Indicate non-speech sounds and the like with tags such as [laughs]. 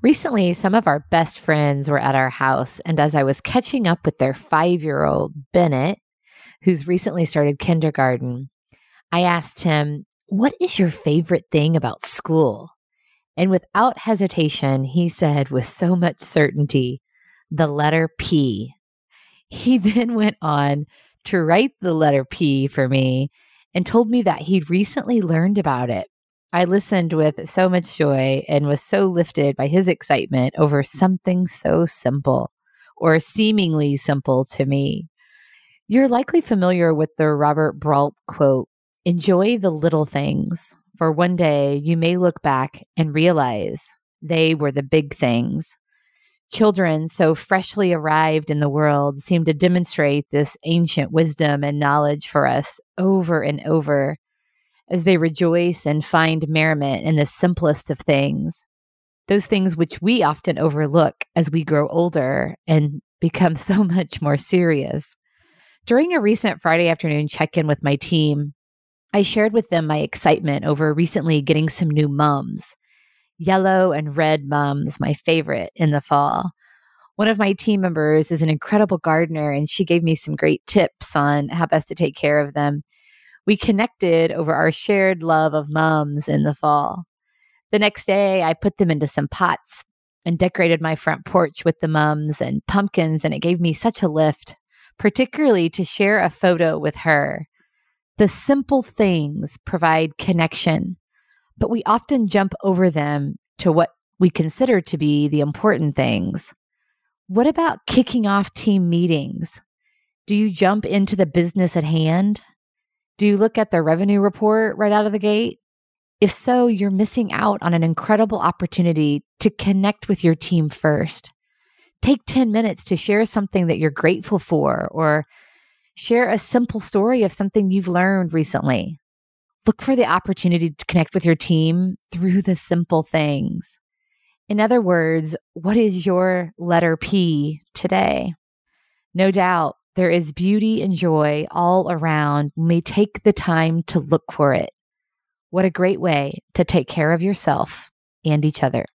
Recently, some of our best friends were at our house, and as I was catching up with their five year old, Bennett, who's recently started kindergarten, I asked him, What is your favorite thing about school? And without hesitation, he said with so much certainty, the letter P. He [laughs] then went on to write the letter P for me and told me that he'd recently learned about it I listened with so much joy and was so lifted by his excitement over something so simple or seemingly simple to me. You're likely familiar with the Robert Brault quote Enjoy the little things, for one day you may look back and realize they were the big things. Children, so freshly arrived in the world, seem to demonstrate this ancient wisdom and knowledge for us over and over as they rejoice and find merriment in the simplest of things, those things which we often overlook as we grow older and become [laughs] so much more serious. During a recent Friday afternoon check in with my team, I shared with them my excitement over recently getting some new mums. Yellow and red mums, my favorite in the fall. One of my team members is an incredible gardener, and she gave me some great tips on how best to take care of them we connected over our shared love of mums in the fall. The next day, I put them into some pots and decorated my front porch with the mums and pumpkins, and it gave me such a lift, particularly to share a photo with her. The simple things provide connection, but we often jump over them to what we consider to be the important things. What about kicking off team meetings? Do you jump into the business at hand? Do you look at the revenue report right out of the gate? If so, you're missing out on an incredible opportunity to connect with your team first. Take 10 minutes to share something that you're grateful for or share a simple story of something you've learned recently. Look for the opportunity to connect with your team through the simple things. In other words, what is your letter P today? No doubt there is beauty and joy all around we take the time to look for it. What a great way to take care of yourself and each other.